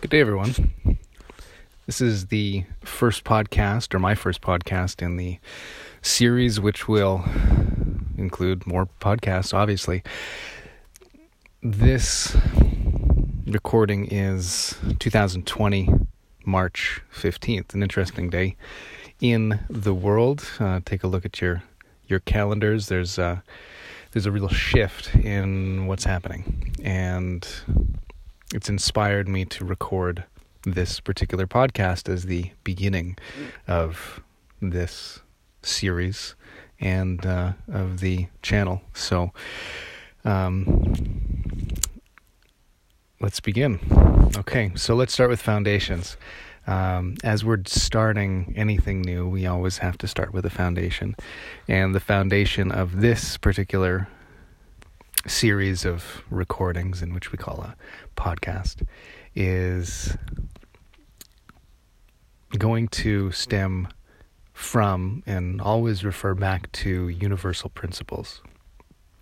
Good day, everyone. This is the first podcast, or my first podcast in the series, which will include more podcasts, obviously. This recording is 2020, March 15th, an interesting day in the world. Uh, take a look at your your calendars. There's a, there's a real shift in what's happening, and it's inspired me to record this particular podcast as the beginning of this series and uh, of the channel. So, um, let's begin. Okay, so let's start with foundations. Um, as we're starting anything new, we always have to start with a foundation. And the foundation of this particular series of recordings, in which we call a podcast, is going to stem from and always refer back to universal principles.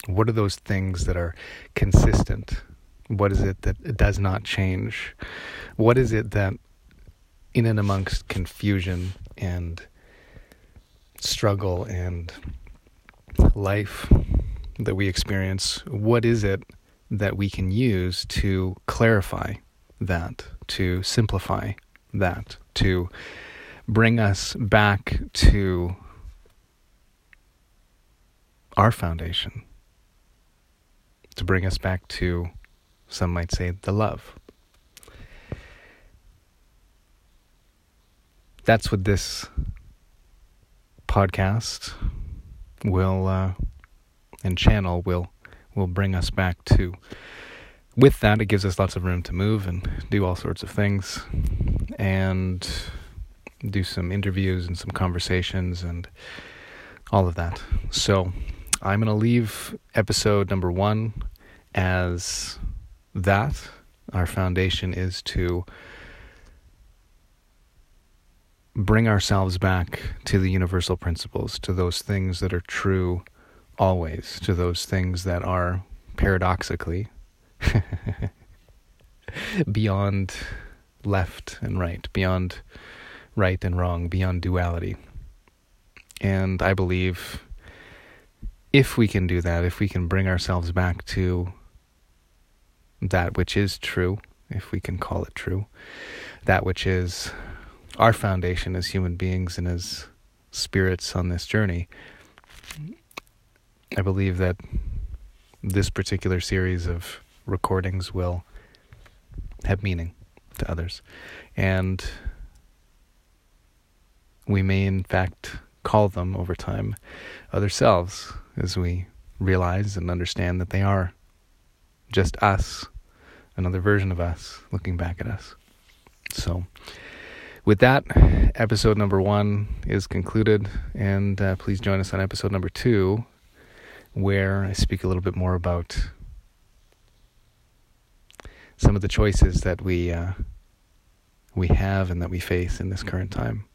What are those things that are consistent? What is it that does not change? What is it that, in and amongst confusion and struggle and life, that we experience, what is it that we can use to clarify that, to simplify that, to bring us back to our foundation, to bring us back to, some might say, the love. That's what this podcast will uh, and channel will will bring us back to. With that, it gives us lots of room to move and do all sorts of things, and do some interviews and some conversations and all of that. So, I'm going to leave episode number one as that. Our foundation is to bring ourselves back to the universal principles, to those things that are true always to those things that are paradoxically beyond left and right, beyond right and wrong, beyond duality. And I believe if we can do that, if we can bring ourselves back to that which is true, if we can call it true, that which is our foundation as human beings and as spirits on this journey, I believe that this particular series of recordings will have meaning to others. And we may, in fact, call them over time other selves as we realize and understand that they are just us, another version of us looking back at us. So, with that, episode number one is concluded, and uh, please join us on episode number two where I speak a little bit more about some of the choices that we uh, we have and that we face in this current time.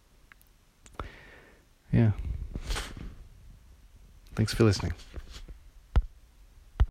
Yeah. Thanks for listening.